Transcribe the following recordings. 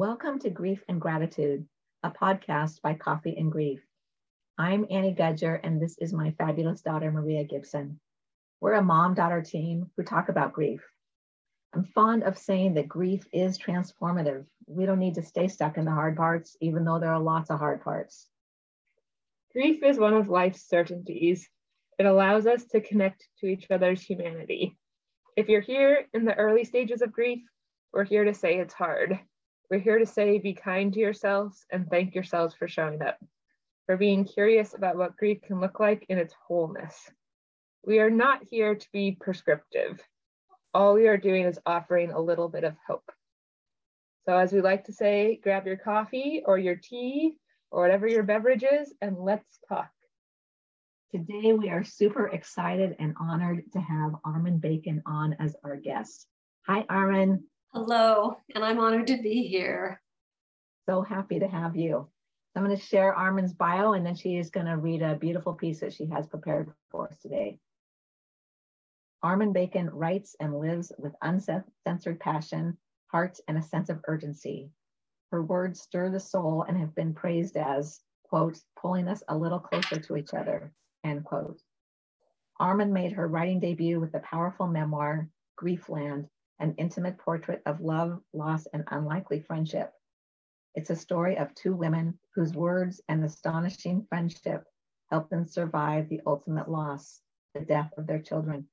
Welcome to Grief and Gratitude, a podcast by Coffee and Grief. I'm Annie Gudger, and this is my fabulous daughter, Maria Gibson. We're a mom daughter team who talk about grief. I'm fond of saying that grief is transformative. We don't need to stay stuck in the hard parts, even though there are lots of hard parts. Grief is one of life's certainties. It allows us to connect to each other's humanity. If you're here in the early stages of grief, we're here to say it's hard. We're here to say be kind to yourselves and thank yourselves for showing up, for being curious about what grief can look like in its wholeness. We are not here to be prescriptive. All we are doing is offering a little bit of hope. So, as we like to say, grab your coffee or your tea or whatever your beverage is, and let's talk. Today, we are super excited and honored to have Armen Bacon on as our guest. Hi, Armen. Hello, and I'm honored to be here. So happy to have you. I'm going to share Armen's bio, and then she is going to read a beautiful piece that she has prepared for us today. Armen Bacon writes and lives with uncensored passion, heart, and a sense of urgency. Her words stir the soul and have been praised as, quote, pulling us a little closer to each other, end quote. Armen made her writing debut with the powerful memoir, Griefland, an intimate portrait of love, loss, and unlikely friendship. It's a story of two women whose words and astonishing friendship helped them survive the ultimate loss, the death of their children.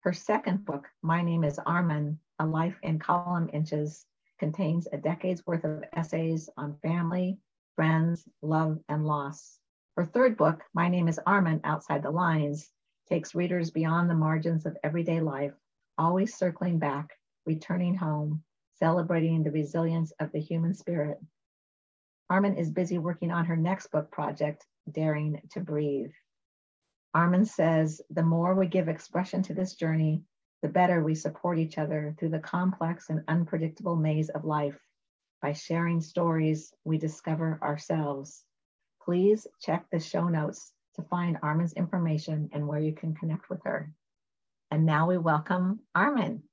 Her second book, My Name is Armen, A Life in Column Inches, contains a decade's worth of essays on family, friends, love, and loss. Her third book, My Name is Armen, Outside the Lines, takes readers beyond the margins of everyday life, always circling back returning home, celebrating the resilience of the human spirit. Armen is busy working on her next book project, Daring to Breathe. Armen says, the more we give expression to this journey, the better we support each other through the complex and unpredictable maze of life. By sharing stories, we discover ourselves. Please check the show notes to find Armen's information and where you can connect with her. And now we welcome Armen.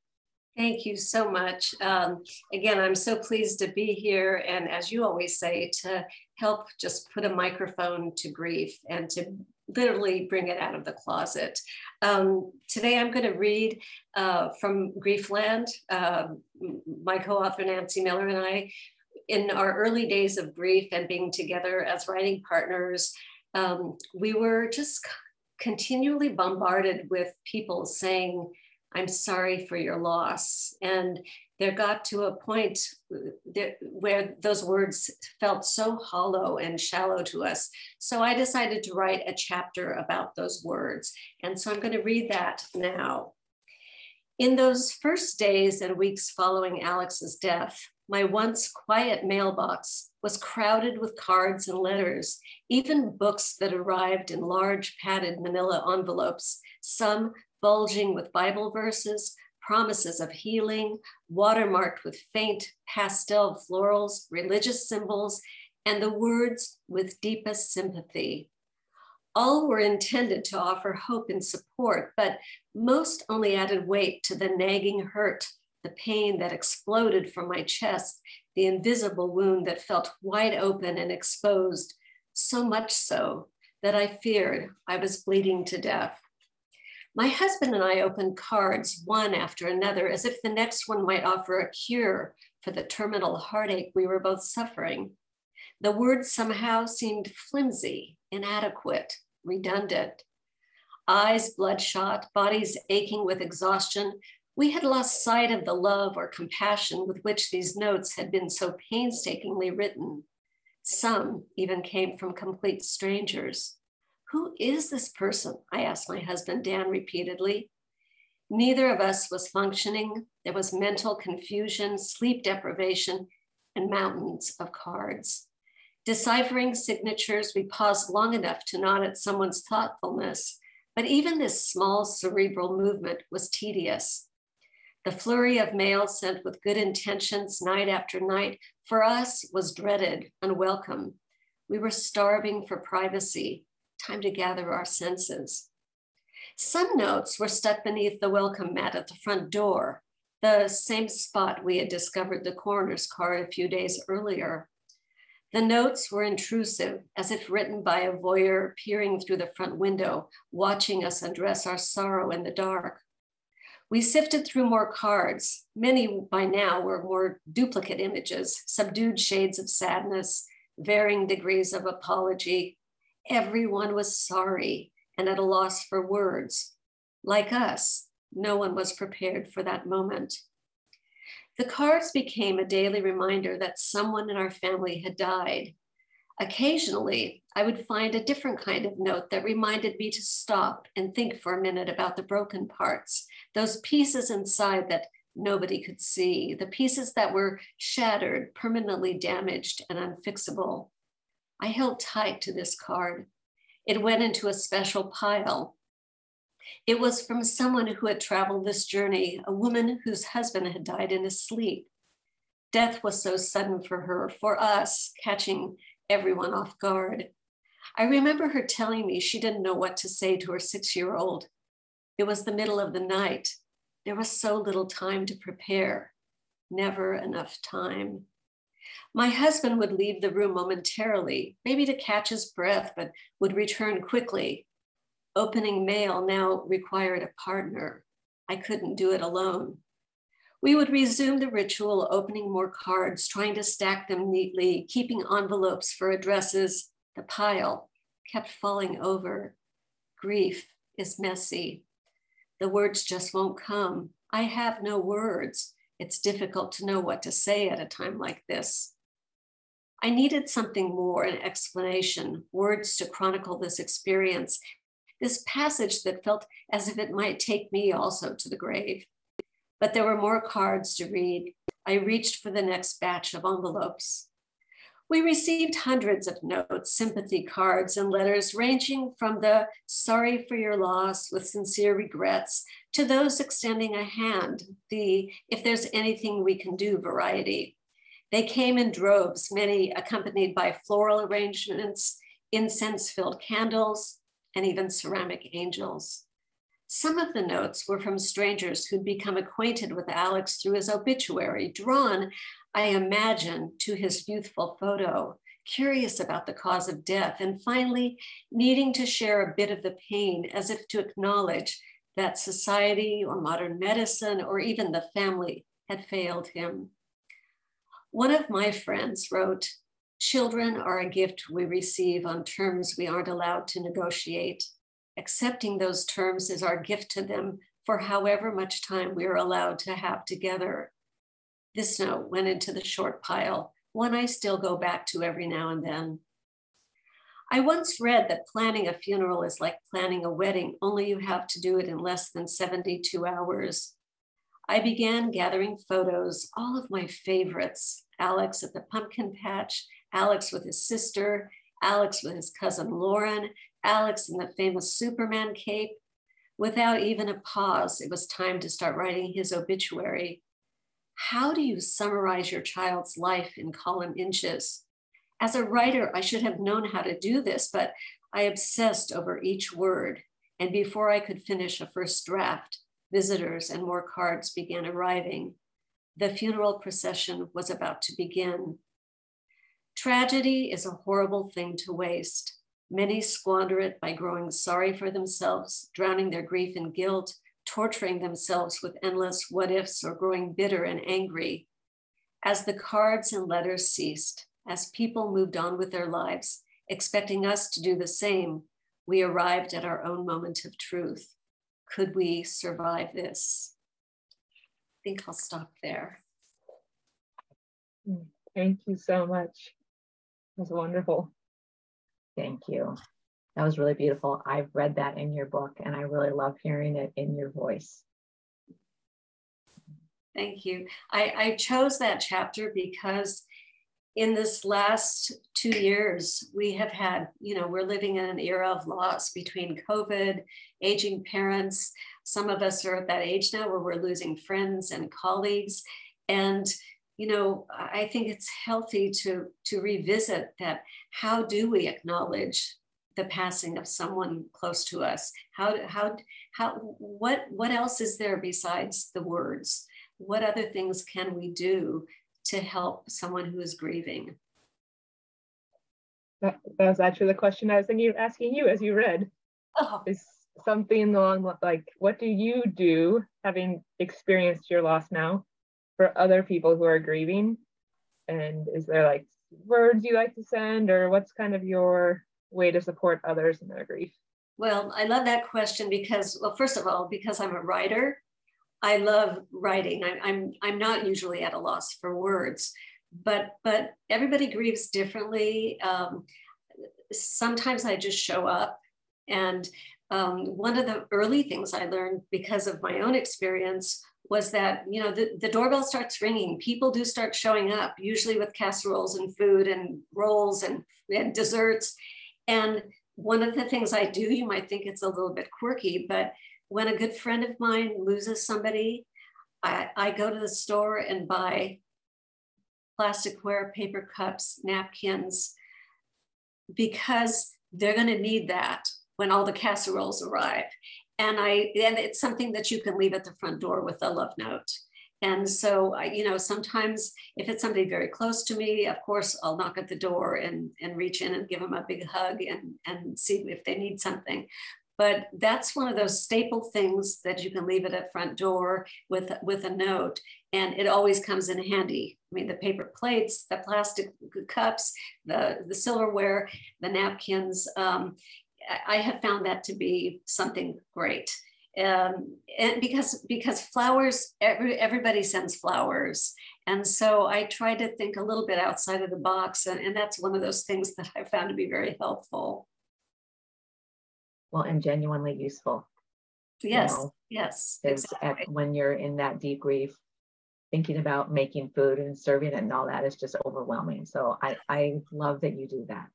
Thank you so much. Um, again, I'm so pleased to be here. And as you always say, to help just put a microphone to grief and to literally bring it out of the closet. Um, today, I'm going to read uh, from Griefland. Uh, my co author, Nancy Miller, and I, in our early days of grief and being together as writing partners, um, we were just continually bombarded with people saying, I'm sorry for your loss. And there got to a point that, where those words felt so hollow and shallow to us. So I decided to write a chapter about those words. And so I'm going to read that now. In those first days and weeks following Alex's death, my once quiet mailbox was crowded with cards and letters, even books that arrived in large padded manila envelopes, some bulging with Bible verses, promises of healing, watermarked with faint pastel florals, religious symbols, and the words with deepest sympathy. All were intended to offer hope and support, but most only added weight to the nagging hurt, the pain that exploded from my chest, the invisible wound that felt wide open and exposed, so much so that I feared I was bleeding to death. My husband and I opened cards one after another as if the next one might offer a cure for the terminal heartache we were both suffering. The words somehow seemed flimsy, inadequate, redundant. Eyes bloodshot, bodies aching with exhaustion, we had lost sight of the love or compassion with which these notes had been so painstakingly written. Some even came from complete strangers. Who is this person? I asked my husband, Dan, repeatedly. Neither of us was functioning. There was mental confusion, sleep deprivation, and mountains of cards. Deciphering signatures, we paused long enough to nod at someone's thoughtfulness, but even this small cerebral movement was tedious. The flurry of mail sent with good intentions night after night for us was dreaded, unwelcome. We were starving for privacy, time to gather our senses. Some notes were stuck beneath the welcome mat at the front door. the same spot we had discovered the coroner's card a few days earlier. The notes were intrusive, as if written by a voyeur peering through the front window, watching us undress our sorrow in the dark. We sifted through more cards. Many by now were more duplicate images, subdued shades of sadness, varying degrees of apology. Everyone was sorry and at a loss for words. Like us, no one was prepared for that moment. The cards became a daily reminder that someone in our family had died. Occasionally, I would find a different kind of note that reminded me to stop and think for a minute about the broken parts, those pieces inside that nobody could see, the pieces that were shattered, permanently damaged, and unfixable. I held tight to this card. It went into a special pile. It was from someone who had traveled this journey, a woman whose husband had died in his sleep. Death was so sudden for her, for us, catching everyone off guard. I remember her telling me she didn't know what to say to her six year old. It was the middle of the night. There was so little time to prepare, never enough time. My husband would leave the room momentarily, maybe to catch his breath, but would return quickly. Opening mail now required a partner. I couldn't do it alone. We would resume the ritual, opening more cards, trying to stack them neatly, keeping envelopes for addresses. The pile kept falling over. Grief is messy. The words just won't come. I have no words. It's difficult to know what to say at a time like this. I needed something more, an explanation, words to chronicle this experience, this passage that felt as if it might take me also to the grave. But there were more cards to read. I reached for the next batch of envelopes. We received hundreds of notes, sympathy cards, and letters ranging from the sorry for your loss with sincere regrets to those extending a hand, the if there's anything we can do variety. They came in droves, many accompanied by floral arrangements, incense filled candles, and even ceramic angels. Some of the notes were from strangers who'd become acquainted with Alex through his obituary, drawn I imagine, to his youthful photo, curious about the cause of death, and finally needing to share a bit of the pain as if to acknowledge that society or modern medicine or even the family had failed him. One of my friends wrote, Children are a gift we receive on terms we aren't allowed to negotiate. Accepting those terms is our gift to them for however much time we are allowed to have together. This note went into the short pile, one I still go back to every now and then. I once read that planning a funeral is like planning a wedding, only you have to do it in less than 72 hours. I began gathering photos, all of my favorites Alex at the pumpkin patch, Alex with his sister, Alex with his cousin Lauren, Alex in the famous Superman cape. Without even a pause, it was time to start writing his obituary how do you summarize your child's life in column inches? As a writer, I should have known how to do this, but I obsessed over each word. And before I could finish a first draft, visitors and more cards began arriving. The funeral procession was about to begin. Tragedy is a horrible thing to waste. Many squander it by growing sorry for themselves, drowning their grief in guilt, torturing themselves with endless what ifs or growing bitter and angry. As the cards and letters ceased, as people moved on with their lives, expecting us to do the same, we arrived at our own moment of truth. Could we survive this? I think I'll stop there. Mm, thank you so much. It was wonderful. Thank you. That was really beautiful. I've read that in your book and I really love hearing it in your voice. Thank you. I, I chose that chapter because in this last two years, we have had, you know, we're living in an era of loss between COVID, aging parents. Some of us are at that age now where we're losing friends and colleagues. And, you know, I think it's healthy to, to revisit that. How do we acknowledge the passing of someone close to us how how how what what else is there besides the words what other things can we do to help someone who is grieving? That, that was actually the question I was thinking of asking you as you read. Oh. Is something along like, what do you do, having experienced your loss now, for other people who are grieving? And is there like words you like to send, or what's kind of your way to support others in their grief? Well, I love that question because, well, first of all, because I'm a writer, I love writing. I, I'm I'm not usually at a loss for words, but but everybody grieves differently. Um, sometimes I just show up, and um, one of the early things I learned because of my own experience was that you know the, the doorbell starts ringing people do start showing up usually with casseroles and food and rolls and, and desserts and one of the things i do you might think it's a little bit quirky but when a good friend of mine loses somebody i, I go to the store and buy plasticware paper cups napkins because they're going to need that when all the casseroles arrive and I and it's something that you can leave at the front door with a love note. And so, you know, sometimes if it's somebody very close to me, of course, I'll knock at the door and, and reach in and give them a big hug and, and see if they need something. But that's one of those staple things that you can leave it at front door with, with a note. And it always comes in handy. I mean, the paper plates, the plastic cups, the, the silverware, the napkins. Um, I have found that to be something great. Um, and because because flowers, every, everybody sends flowers, and so I try to think a little bit outside of the box, and, and that's one of those things that I found to be very helpful. Well, and genuinely useful. Yes, you know, yes. Exactly. when you're in that deep grief, thinking about making food and serving it and all that is just overwhelming. So I I love that you do that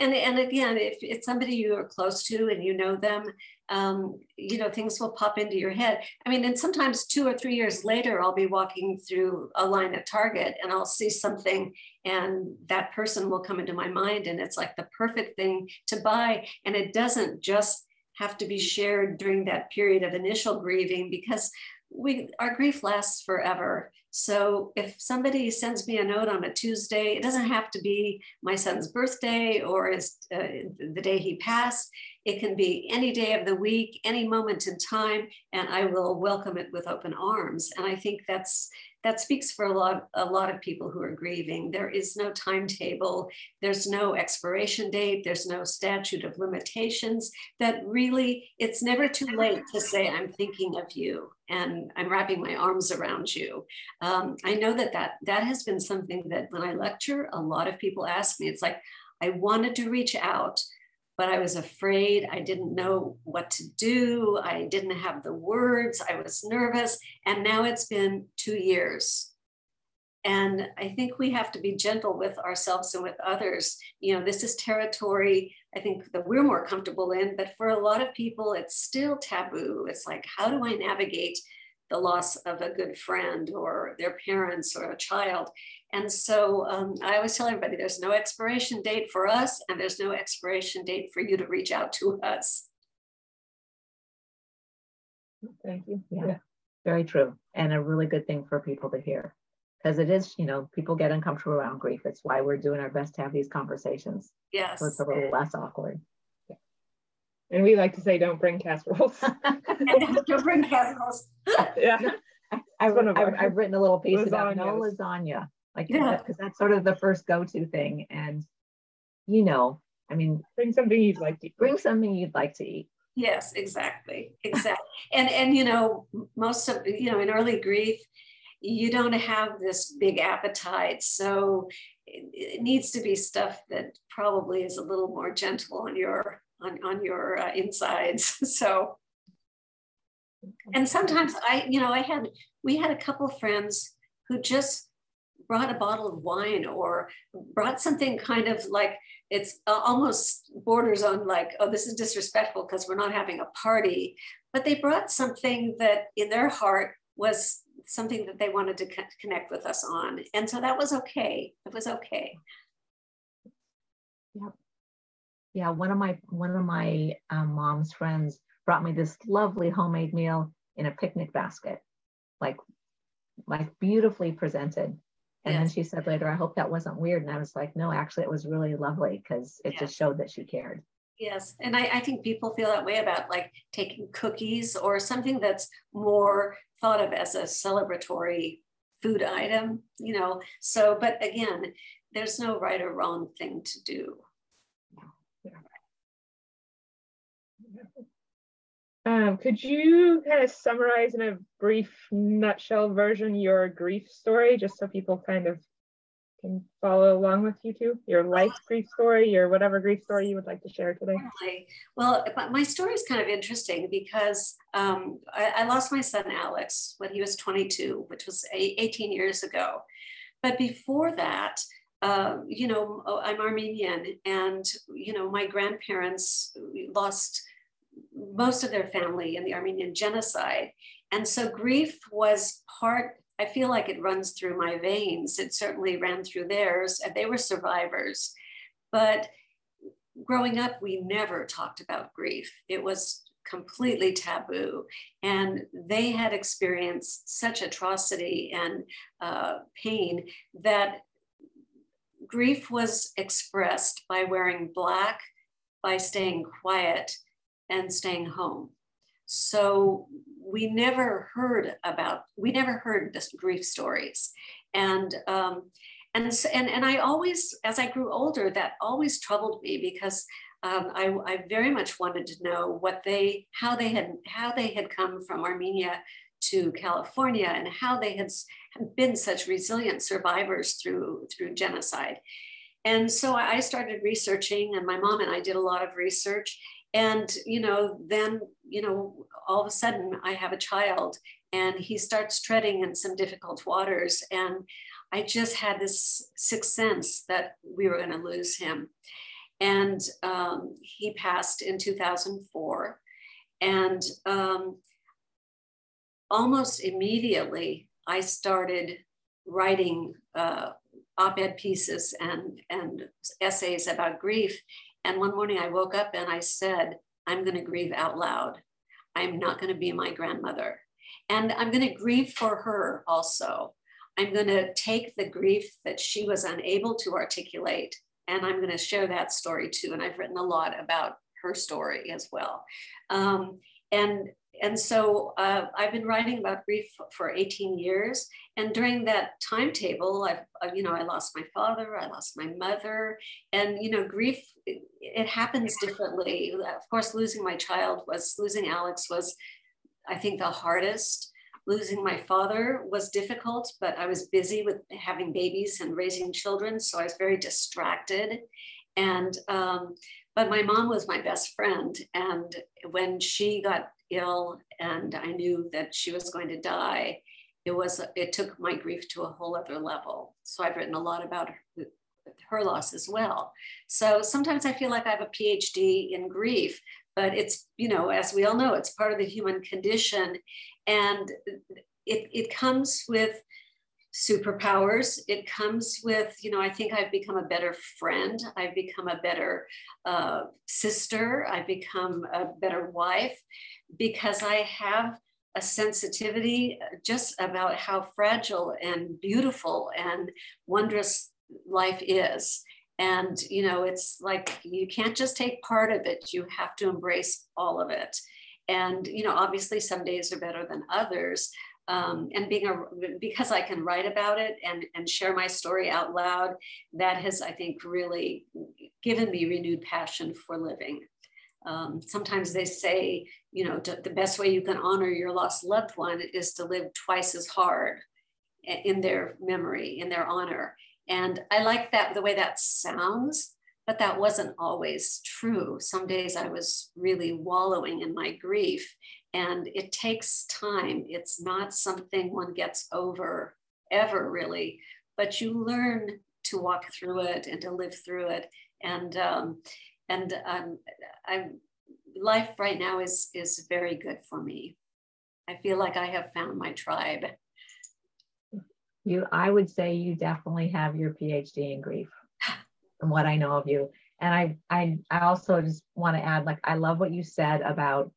and and again if it's somebody you are close to and you know them um, you know things will pop into your head. I mean and sometimes two or three years later i'll be walking through a line at target and i'll see something and that person will come into my mind and it's like the perfect thing to buy. And it doesn't just have to be shared during that period of initial grieving because we our grief lasts forever so if somebody sends me a note on a Tuesday, it doesn't have to be my son's birthday or his, uh, the day he passed. It can be any day of the week, any moment in time, and I will welcome it with open arms. And I think that's that speaks for a lot, a lot of people who are grieving. There is no timetable, there's no expiration date, there's no statute of limitations. That really, it's never too late to say, I'm thinking of you and I'm wrapping my arms around you. Um, I know that, that that has been something that when I lecture, a lot of people ask me, it's like, I wanted to reach out, but I was afraid. I didn't know what to do. I didn't have the words. I was nervous. And now it's been two years. And I think we have to be gentle with ourselves and with others. You know, this is territory I think that we're more comfortable in, but for a lot of people, it's still taboo. It's like, how do I navigate the loss of a good friend or their parents or a child? And so um, I always tell everybody there's no expiration date for us, and there's no expiration date for you to reach out to us. Thank you. Yeah, yeah. very true. And a really good thing for people to hear because it is, you know, people get uncomfortable around grief. It's why we're doing our best to have these conversations. Yes. So it's a little less awkward. And we like to say, don't bring casseroles. don't bring casseroles. yeah. I've, I've, I've, written a little piece lasagnas. about no lasagna like yeah. because that's sort of the first go-to thing and you know i mean bring something you'd like to eat. bring something you'd like to eat yes exactly exactly and and you know most of you know in early grief you don't have this big appetite so it, needs to be stuff that probably is a little more gentle on your on, on your uh, insides so and sometimes i you know i had we had a couple friends who just brought a bottle of wine or brought something kind of like it's almost borders on like, oh, this is disrespectful because we're not having a party. But they brought something that in their heart was something that they wanted to connect with us on. And so that was okay. It was okay. Yeah. Yeah. One of my, one of my um, mom's friends brought me this lovely homemade meal in a picnic basket, like like beautifully presented. And Yes. then she said later, I hope that wasn't weird. And I was like, no, actually, it was really lovely because it Yeah. just showed that she cared. Yes, and I, I think people feel that way about like taking cookies or something that's more thought of as a celebratory food item, you know. So, but again, there's no right or wrong thing to do. Um, could you kind of summarize in a brief nutshell version your grief story, just so people kind of can follow along with you too? Your life grief story, your whatever grief story you would like to share today. Well, my story is kind of interesting because um, I, I lost my son Alex when he was 22, which was a, 18 years ago. But before that, uh, you know, oh, I'm Armenian, and you know, my grandparents lost most of their family in the Armenian genocide, and so grief was part. I feel like it runs through my veins. It certainly ran through theirs, and they were survivors. But growing up, we never talked about grief. It was completely taboo. And they had experienced such atrocity and uh, pain that grief was expressed by wearing black, by staying quiet, and staying home. So we never heard about, we never heard this grief stories. And um, and, and and I always, as I grew older, that always troubled me because um, I, I very much wanted to know what they, how they had, how they had come from Armenia to California and how they had been such resilient survivors through through genocide. And so I started researching, and my mom and I did a lot of research. And you know, then you know, all of a sudden I have a child, and he starts treading in some difficult waters, and I just had this sixth sense that we were going to lose him. And um, he passed in 2004. And um, almost immediately, I started writing uh, op ed pieces and, and essays about grief. And one morning I woke up and I said, I'm going to grieve out loud. I'm not going to be my grandmother. And I'm going to grieve for her also. I'm going to take the grief that she was unable to articulate and I'm going to share that story too. And I've written a lot about her story as well. Um, and and so uh, I've been writing about grief for 18 years. And during that timetable, I've, you know, I lost my father, I lost my mother, and, you know, grief, it, it happens differently. Of course, losing my child was, losing Alex was, I think, the hardest. Losing my father was difficult, but I was busy with having babies and raising children. So I was very distracted. And, um, but my mom was my best friend. And when she got ill and I knew that she was going to die, it was it took my grief to a whole other level. So I've written a lot about her, her loss as well. So sometimes I feel like I have a PhD in grief, but it's you know as we all know it's part of the human condition, and it it comes with superpowers. It comes with you know i think i've become a better friend. I've become a better uh, sister. I've become a better wife because I have a sensitivity just about how fragile and beautiful and wondrous life is. And, you know, it's like you can't just take part of it, you have to embrace all of it. And, you know, obviously some days are better than others. Um, and being a because I can write about it and, and share my story out loud, that has, I think, really given me renewed passion for living. Um, sometimes they say, you know, to, the best way you can honor your lost loved one is to live twice as hard in their memory, in their honor. And I like that, the way that sounds, but that wasn't always true. Some days I was really wallowing in my grief, and it takes time. It's not something one gets over ever, really, but you learn to walk through it and to live through it. And um, and um, I'm life right now is is very good for me. I feel like I have found my tribe. You, I would say you definitely have your PhD in grief, from what I know of you. And I, I, I also just want to add, like, I love what you said about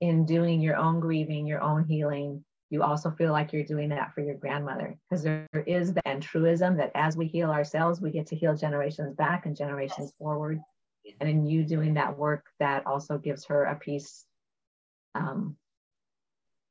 in doing your own grieving, your own healing, you also feel like you're doing that for your grandmother because there is the truism that as we heal ourselves, we get to heal generations back and generations forward. And in you doing that work, that also gives her a piece um,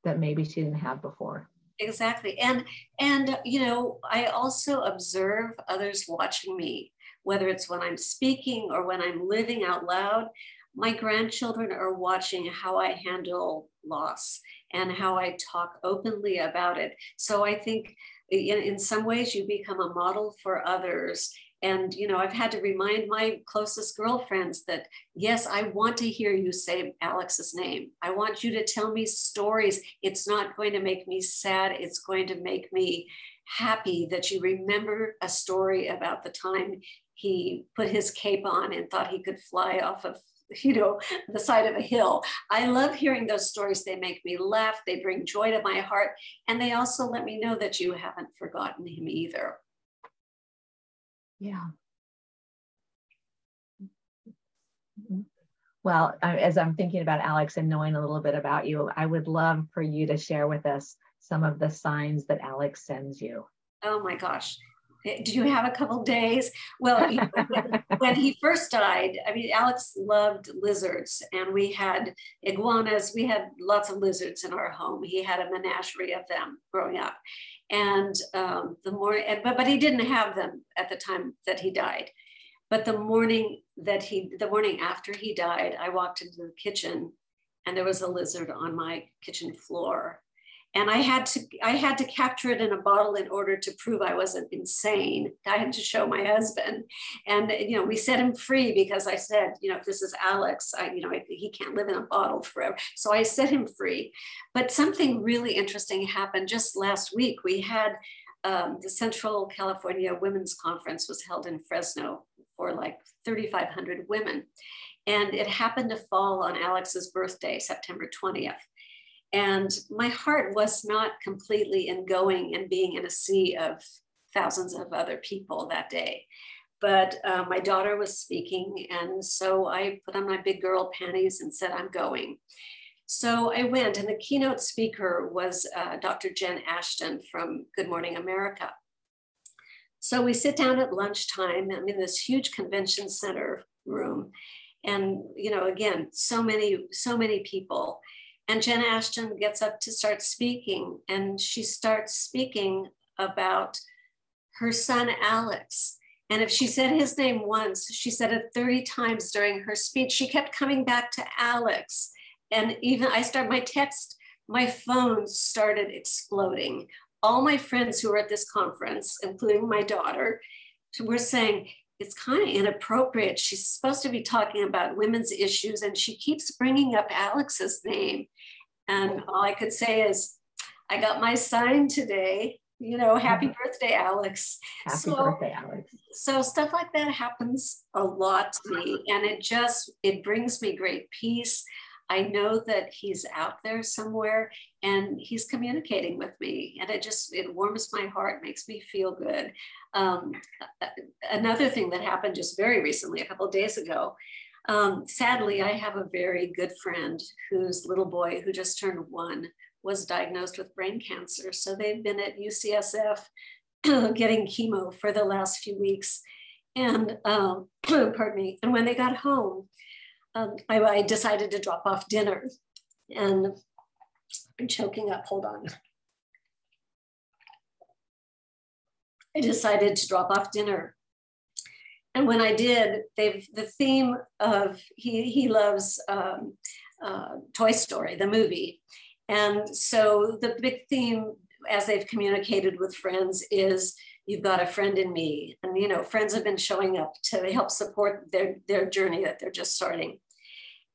that maybe she didn't have before. Exactly. And and you know, I also observe others watching me, whether it's when I'm speaking or when I'm living out loud. My grandchildren are watching how I handle loss and how I talk openly about it. So I think in, in some ways you become a model for others and you know i've had to remind my closest girlfriends that yes i want to hear you say alex's name. I want you to tell me stories. It's not going to make me sad. It's going to make me happy that you remember a story about the time he put his cape on and thought he could fly off of you know the side of a hill. I love hearing those stories. They make me laugh. They bring joy to my heart. And they also let me know that you haven't forgotten him either yeah. Well, as I'm thinking about Alex and knowing a little bit about you, I would love for you to share with us some of the signs that Alex sends you. Oh my gosh. Eh, Did you have a couple days? Well, when he first died, I mean, Alex loved lizards, and we had iguanas. We had lots of lizards in our home. He had a menagerie of them growing up, and um, the morning, but but he didn't have them at the time that he died. But the morning that he, the morning after he died, I walked into the kitchen, and there was a lizard on my kitchen floor, and I had to I had to capture it in a bottle in order to prove I wasn't insane. I had to show my husband, and you know we set him free because I said, you know, if this is Alex, I you know he can't live in a bottle forever. So I set him free. But something really interesting happened just last week. We had um, the Central California Women's Conference was held in Fresno for like 3,500 women. And it happened to fall on Alex's birthday, September 20th. And my heart was not completely in going and being in a sea of thousands of other people that day. But uh, my daughter was speaking, and so I put on my big girl panties and said, I'm going. So I went, and the keynote speaker was uh, Dr. Jen Ashton from Good Morning America. So we sit down at lunchtime. I'm in this huge convention center room, and you know, again, so many, so many people. And Jen Ashton gets up to start speaking, and she starts speaking about her son, Alex. And if she said his name once, she said it 30 times during her speech. She kept coming back to Alex. And even I started my text, my phone started exploding. All my friends who were at this conference, including my daughter, were saying, it's kind of inappropriate. She's supposed to be talking about women's issues, and she keeps bringing up Alex's name. And all I could say is, I got my sign today. You know, happy mm-hmm. birthday, Alex. Happy so, birthday, Alex. So stuff like that happens a lot to me, and it just it brings me great peace. I know that he's out there somewhere and he's communicating with me, and it just it warms my heart, makes me feel good. Um, another thing that happened just very recently, a couple days ago, um, sadly, I have a very good friend whose little boy, who just turned one, was diagnosed with brain cancer. So they've been at UCSF getting chemo for the last few weeks. And um, pardon me. And when they got home, um, I, I decided to drop off dinner. And I'm choking up. Hold on. I decided to drop off dinner and when I did, they've the theme of he he loves um, uh, Toy Story, the movie, and so the big theme as they've communicated with friends is you've got a friend in me, and you know friends have been showing up to help support their their journey that they're just starting.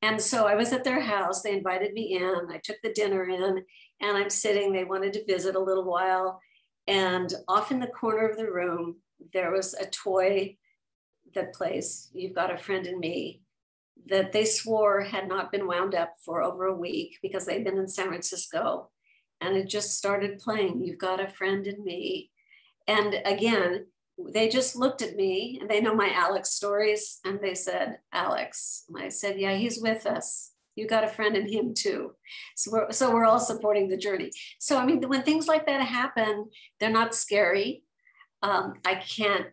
And so I was at their house. They invited me in. I took the dinner in, and I'm sitting. They wanted to visit a little while, and off in the corner of the room there was a toy that plays You've Got a Friend in Me that they swore had not been wound up for over a week because they'd been in San Francisco. And it just started playing You've Got a Friend in Me. And again, they just looked at me and they know my Alex stories and they said, Alex. And I said, Yeah, he's with us. you got a friend in him too. So we're, so we're all supporting the journey. So, I mean, when things like that happen, they're not scary. Um, I can't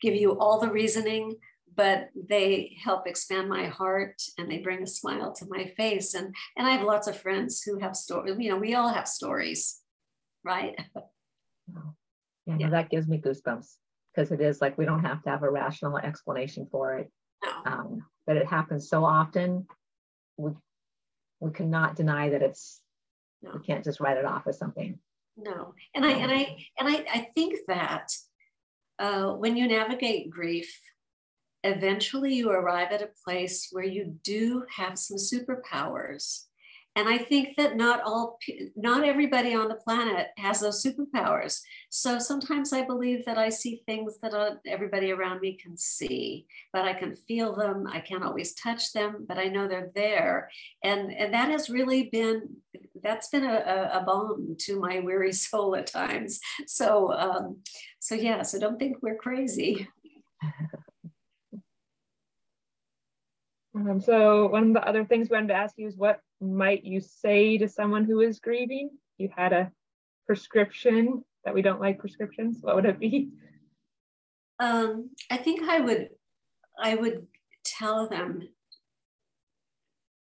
give you all the reasoning, but they help expand my heart and they bring a smile to my face. And, and I have lots of friends who have stories, you know, we all have stories, right? Yeah, yeah. that gives me goosebumps because it is like we don't have to have a rational explanation for it. No. Um, but it happens so often, we, we cannot deny that it's, no. we can't just write it off as something. No, and I, and I, and I, I think that uh, when you navigate grief, eventually you arrive at a place where you do have some superpowers. And I think that not all, not everybody on the planet has those superpowers. So sometimes I believe that I see things that everybody around me can see, but I can feel them. I can't always touch them, but I know they're there. And, and that has really been, that's been a, a, balm to my weary soul at times. So, um, so yeah, so don't think we're crazy. Um, so one of the other things we wanted to ask you is what might you say to someone who is grieving? You had a prescription that we don't like prescriptions. What would it be? Um, I think I would, I would tell them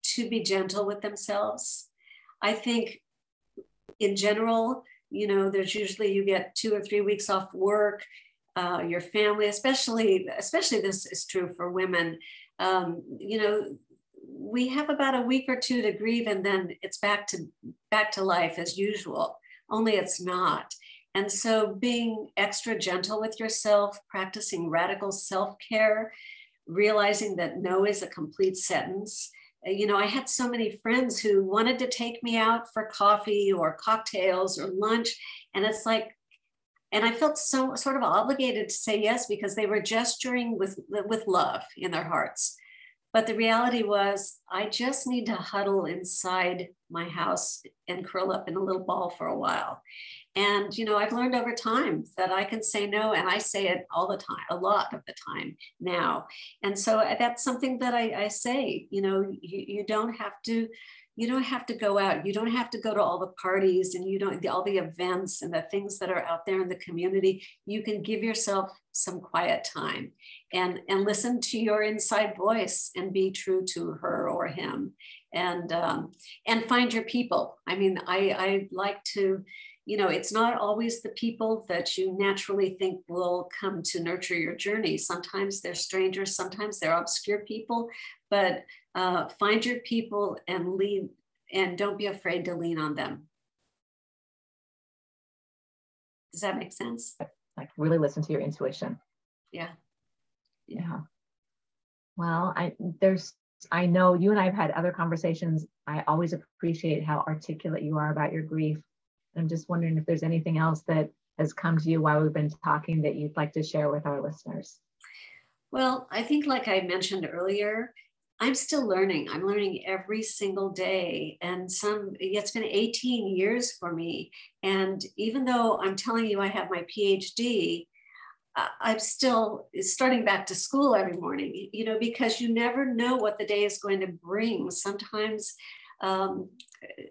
to be gentle with themselves. I think in general, you know, there's usually you get two or three weeks off work. Uh, your family, especially, especially this is true for women um, you know, we have about a week or two to grieve and then it's back to back to life as usual. Only it's not. And so being extra gentle with yourself practicing radical self-care realizing that no is a complete sentence. Uh, you know i had so many friends who wanted to take me out for coffee or cocktails or lunch and it's like and i felt so sort of obligated to say yes because they were gesturing with with love in their hearts but the reality was i just need to huddle inside my house and curl up in a little ball for a while. And you know i've learned over time that i can say no and i say it all the time a lot of the time now. And so uh, that's something that i, I say you know you, you don't have to you don't have to go out. You don't have to go to all the parties and you don't all the events and the things that are out there in the community. You can give yourself some quiet time and and listen to your inside voice and be true to her or him. And um, and find your people. I mean i i like to you know it's not always the people that you naturally think will come to nurture your journey. Sometimes they're strangers sometimes they're obscure people but uh, find your people and lead and don't be afraid to lean on them. Does that make sense? Like really listen to your intuition. Yeah. Yeah. Well, I there's I know you and I have had other conversations. I always appreciate how articulate you are about your grief. I'm just wondering if there's anything else that has come to you while we've been talking that you'd like to share with our listeners. Well, I think, like I mentioned earlier, I'm still learning. I'm learning every single day. And some, it's been 18 years for me. And even though I'm telling you I have my PhD, I'm still starting back to school every morning, you know, because you never know what the day is going to bring. Sometimes, um,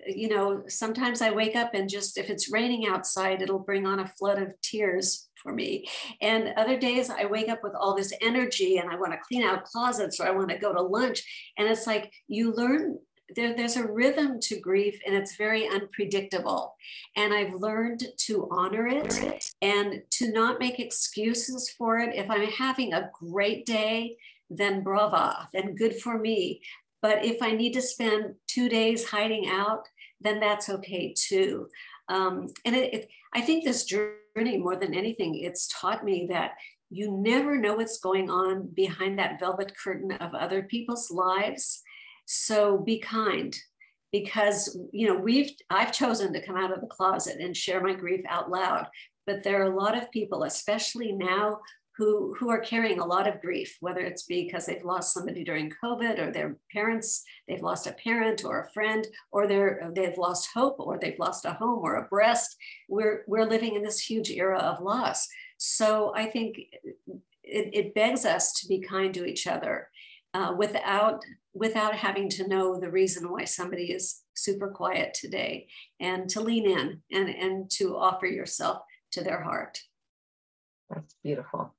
you know, sometimes I wake up and just if it's raining outside, it'll bring on a flood of tears for me. And other days I wake up with all this energy and I want to clean out closets or I want to go to lunch. And it's like you learn there, there's a rhythm to grief and it's very unpredictable. And I've learned to honor it and to not make excuses for it. If I'm having a great day, then brava, then good for me. But if I need to spend two days hiding out, then that's okay too. Um, and it, it, I think this journey, more than anything, it's taught me that you never know what's going on behind that velvet curtain of other people's lives. So be kind because you know we've I've chosen to come out of the closet and share my grief out loud. But there are a lot of people, especially now, who, who are carrying a lot of grief, whether it's because they've lost somebody during COVID or their parents, they've lost a parent or a friend, or they're, they've lost hope or they've lost a home or a breast. We're, we're living in this huge era of loss. So I think it, it begs us to be kind to each other uh, without without having to know the reason why somebody is super quiet today and to lean in and, and to offer yourself to their heart. That's beautiful.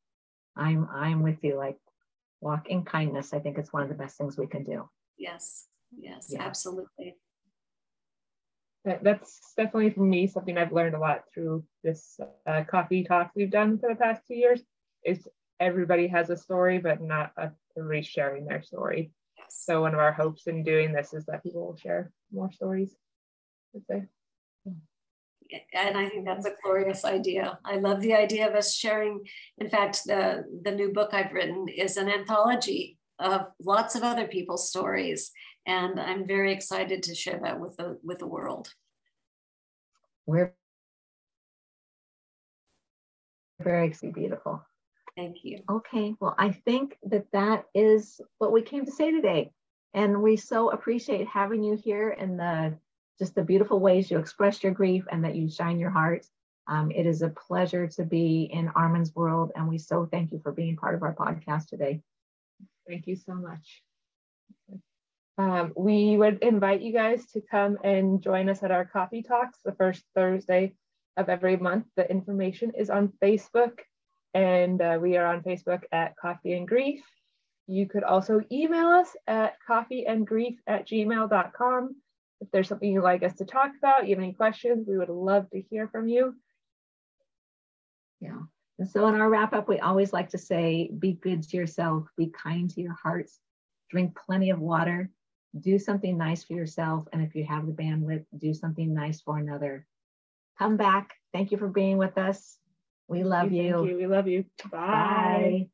I'm I'm with you. Like walk in kindness. I think it's one of the best things we can do. Yes, yes, yeah. absolutely. That's definitely for me something I've learned a lot through this uh, coffee talk we've done for the past two years. Is everybody has a story, but not everybody sharing their story. Yes. So one of our hopes in doing this is that people will share more stories. I'd say and I think that's a glorious idea. I love the idea of us sharing. In fact, the the new book I've written is an anthology of lots of other people's stories, and I'm very excited to share that with the with the world. We're very beautiful. Thank you. Okay, well, I think that that is what we came to say today, and we so appreciate having you here in the just the beautiful ways you express your grief and that you shine your heart. Um, it is a pleasure to be in Armen's world, and we so thank you for being part of our podcast today. Thank you so much. Um, we would invite you guys to come and join us at our coffee talks the first Thursday of every month. The information is on Facebook, and uh, we are on Facebook at Coffee and Grief. You could also email us at coffeeandgrief at gmail.com if there's something you'd like us to talk about, you have any questions, we would love to hear from you. Yeah. And so in our wrap up, we always like to say, be good to yourself, be kind to your hearts, drink plenty of water, do something nice for yourself. And if you have the bandwidth, do something nice for another. Come back. Thank you for being with us. We love you. you. We love you. Bye. Bye.